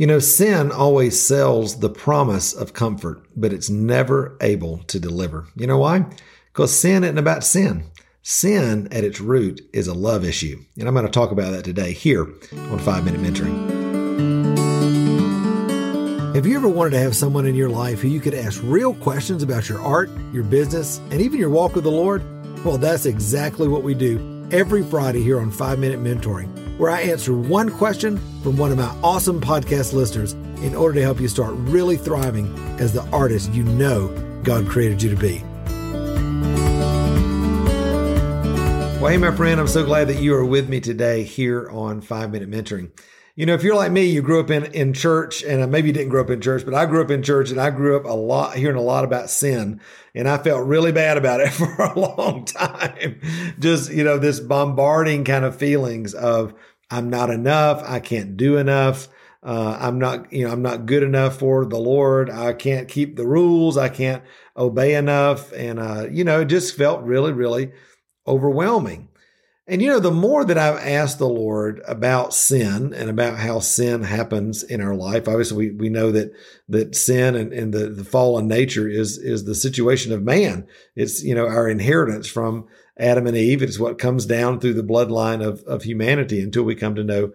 You know, sin always sells the promise of comfort, but it's never able to deliver. You know why? Because sin isn't about sin. Sin at its root is a love issue. And I'm going to talk about that today here on 5 Minute Mentoring. Have you ever wanted to have someone in your life who you could ask real questions about your art, your business, and even your walk with the Lord? Well, that's exactly what we do every Friday here on 5 Minute Mentoring where I answer one question from one of my awesome podcast listeners in order to help you start really thriving as the artist you know God created you to be. Well, hey, my friend, I'm so glad that you are with me today here on 5 Minute Mentoring. You know, if you're like me, you grew up in, in church, and maybe you didn't grow up in church, but I grew up in church and I grew up a lot hearing a lot about sin. And I felt really bad about it for a long time. Just, you know, this bombarding kind of feelings of I'm not enough. I can't do enough. Uh, I'm not, you know, I'm not good enough for the Lord. I can't keep the rules. I can't obey enough. And, uh, you know, it just felt really, really overwhelming. And, you know, the more that I've asked the Lord about sin and about how sin happens in our life, obviously we, we know that, that sin and, and the, the fallen nature is, is the situation of man. It's, you know, our inheritance from Adam and Eve. It's what comes down through the bloodline of, of humanity until we come to know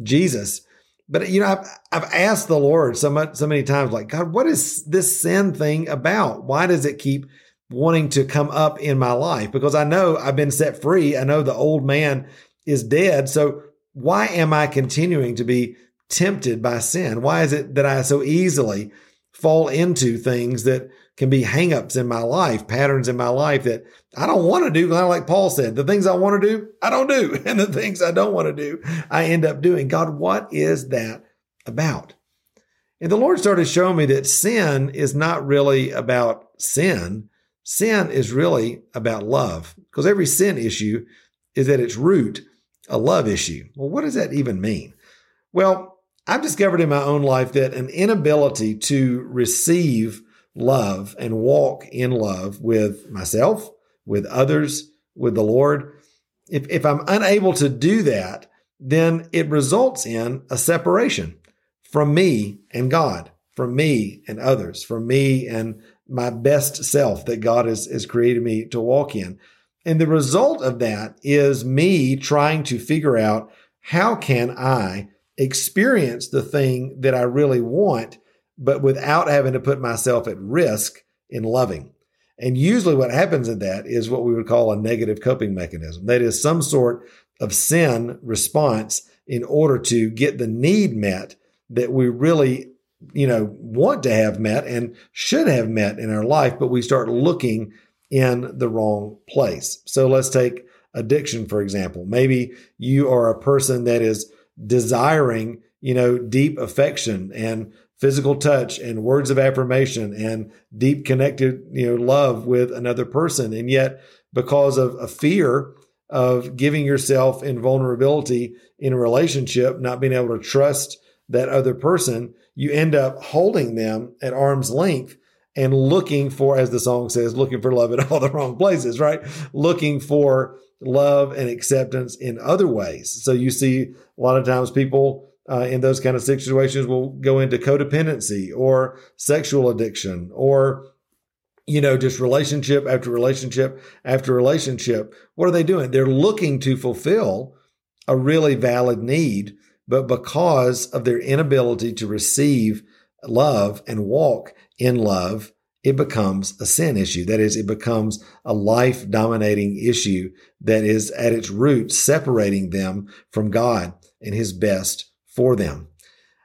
Jesus. But, you know, I've, I've asked the Lord so much, so many times, like, God, what is this sin thing about? Why does it keep wanting to come up in my life because I know I've been set free. I know the old man is dead. So why am I continuing to be tempted by sin? Why is it that I so easily fall into things that can be hangups in my life, patterns in my life that I don't want to do? Like Paul said, the things I want to do, I don't do. And the things I don't want to do, I end up doing. God, what is that about? And the Lord started showing me that sin is not really about sin Sin is really about love because every sin issue is at its root a love issue. Well, what does that even mean? Well, I've discovered in my own life that an inability to receive love and walk in love with myself, with others, with the Lord, if, if I'm unable to do that, then it results in a separation from me and God, from me and others, from me and my best self that God has, has created me to walk in. And the result of that is me trying to figure out how can I experience the thing that I really want, but without having to put myself at risk in loving. And usually what happens in that is what we would call a negative coping mechanism. That is some sort of sin response in order to get the need met that we really you know, want to have met and should have met in our life, but we start looking in the wrong place. So let's take addiction, for example. Maybe you are a person that is desiring, you know, deep affection and physical touch and words of affirmation and deep connected, you know, love with another person. And yet, because of a fear of giving yourself in vulnerability in a relationship, not being able to trust that other person, you end up holding them at arm's length and looking for, as the song says, looking for love in all the wrong places, right? Looking for love and acceptance in other ways. So you see a lot of times people uh, in those kind of situations will go into codependency or sexual addiction or you know, just relationship after relationship after relationship. What are they doing? They're looking to fulfill a really valid need but because of their inability to receive love and walk in love, it becomes a sin issue. That is, it becomes a life dominating issue that is at its root separating them from God and His best for them.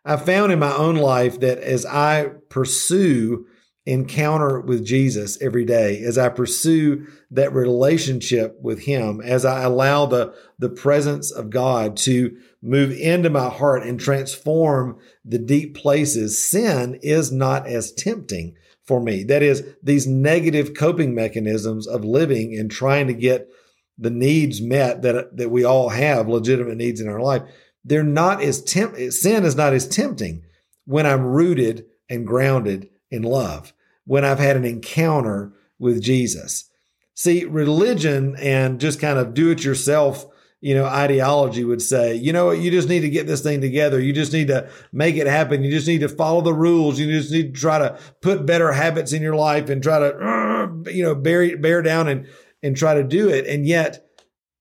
I've found in my own life that as I pursue encounter with Jesus every day, as I pursue that relationship with Him, as I allow the, the presence of God to move into my heart and transform the deep places, sin is not as tempting for me. That is, these negative coping mechanisms of living and trying to get the needs met that, that we all have, legitimate needs in our life, they're not as temp, sin is not as tempting when I'm rooted and grounded in love when I've had an encounter with Jesus. See, religion and just kind of do it yourself, you know, ideology would say, you know what, you just need to get this thing together. You just need to make it happen. You just need to follow the rules. You just need to try to put better habits in your life and try to, uh, you know, bear, bear down and, and try to do it. And yet,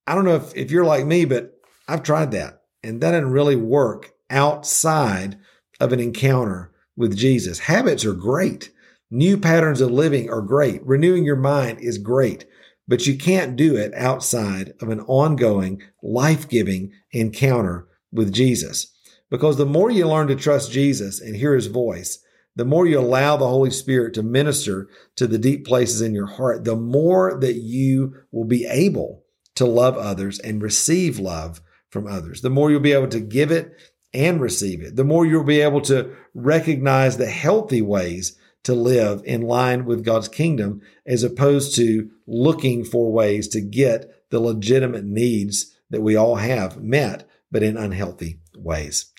I don't know if, if you're like me, but I've tried that and that didn't really work outside of an encounter with Jesus. Habits are great. New patterns of living are great. Renewing your mind is great but you can't do it outside of an ongoing, life giving encounter with Jesus. Because the more you learn to trust Jesus and hear his voice, the more you allow the Holy Spirit to minister to the deep places in your heart, the more that you will be able to love others and receive love from others. The more you'll be able to give it and receive it. The more you'll be able to recognize the healthy ways to live in line with God's kingdom as opposed to looking for ways to get the legitimate needs that we all have met, but in unhealthy ways.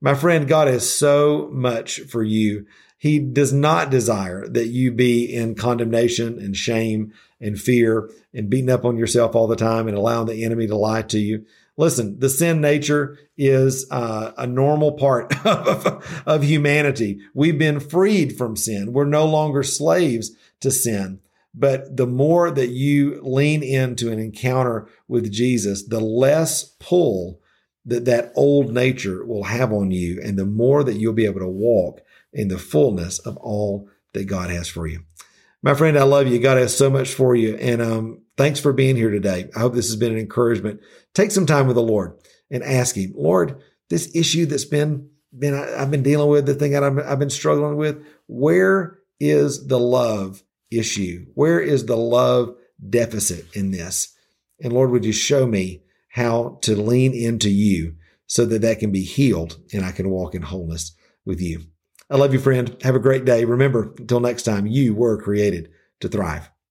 My friend, God has so much for you. He does not desire that you be in condemnation and shame and fear and beating up on yourself all the time and allowing the enemy to lie to you. Listen, the sin nature is uh, a normal part of, of humanity. We've been freed from sin. We're no longer slaves to sin. But the more that you lean into an encounter with Jesus, the less pull that that old nature will have on you, and the more that you'll be able to walk in the fullness of all that God has for you. My friend, I love you. God has so much for you. And um, thanks for being here today. I hope this has been an encouragement. Take some time with the Lord and ask Him, Lord, this issue that's been, been I've been dealing with, the thing that I've, I've been struggling with, where is the love issue? Where is the love deficit in this? And Lord, would you show me how to lean into you so that that can be healed and I can walk in wholeness with you. I love you, friend. Have a great day. Remember, until next time, you were created to thrive.